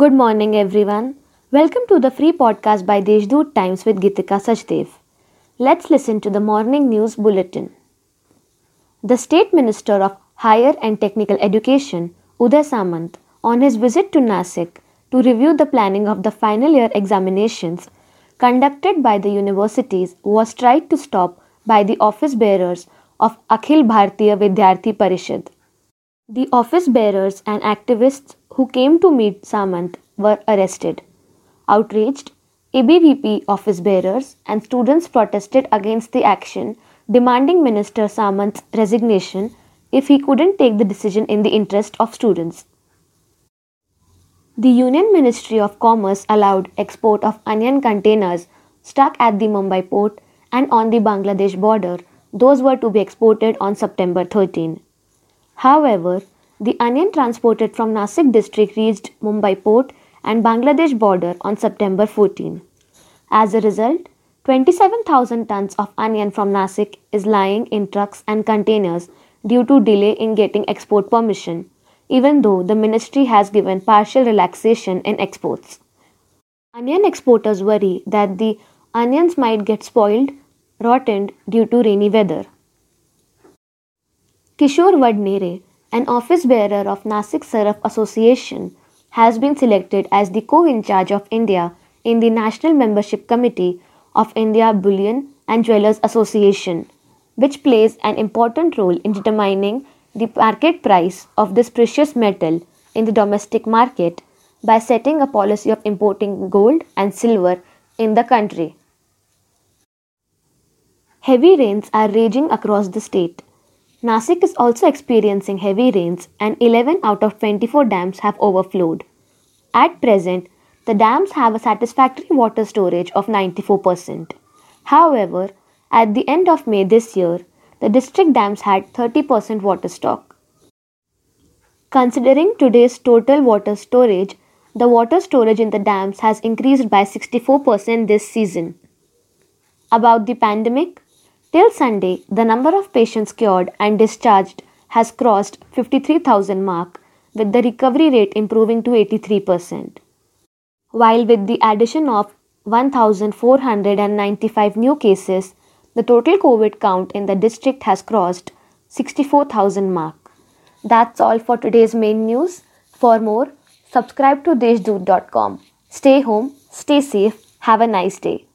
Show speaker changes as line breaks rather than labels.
Good morning, everyone. Welcome to the free podcast by Deshdoot Times with Gitika Sachdev. Let's listen to the morning news bulletin. The State Minister of Higher and Technical Education, Uday Samant, on his visit to Nasik to review the planning of the final year examinations conducted by the universities, was tried to stop by the office bearers of Akhil Bhartiya Vidyarthi Parishad. The office bearers and activists who came to meet Samant were arrested. Outraged, ABVP office bearers and students protested against the action, demanding Minister Samant's resignation if he couldn't take the decision in the interest of students. The Union Ministry of Commerce allowed export of onion containers stuck at the Mumbai port and on the Bangladesh border. Those were to be exported on September 13. However, the onion transported from Nasik district reached Mumbai port and Bangladesh border on September 14. As a result, 27,000 tons of onion from Nasik is lying in trucks and containers due to delay in getting export permission, even though the ministry has given partial relaxation in exports. Onion exporters worry that the onions might get spoiled, rotten due to rainy weather. Kishore Vadnere, an office bearer of Nasik Saraf Association, has been selected as the co-in-charge of India in the National Membership Committee of India Bullion and Jewellers Association, which plays an important role in determining the market price of this precious metal in the domestic market by setting a policy of importing gold and silver in the country. Heavy rains are raging across the state. Nasik is also experiencing heavy rains and 11 out of 24 dams have overflowed. At present, the dams have a satisfactory water storage of 94%. However, at the end of May this year, the district dams had 30% water stock. Considering today's total water storage, the water storage in the dams has increased by 64% this season. About the pandemic, Till Sunday, the number of patients cured and discharged has crossed 53,000 mark with the recovery rate improving to 83%. While with the addition of 1495 new cases, the total COVID count in the district has crossed 64,000 mark. That's all for today's main news. For more, subscribe to deshdoot.com. Stay home, stay safe, have a nice day.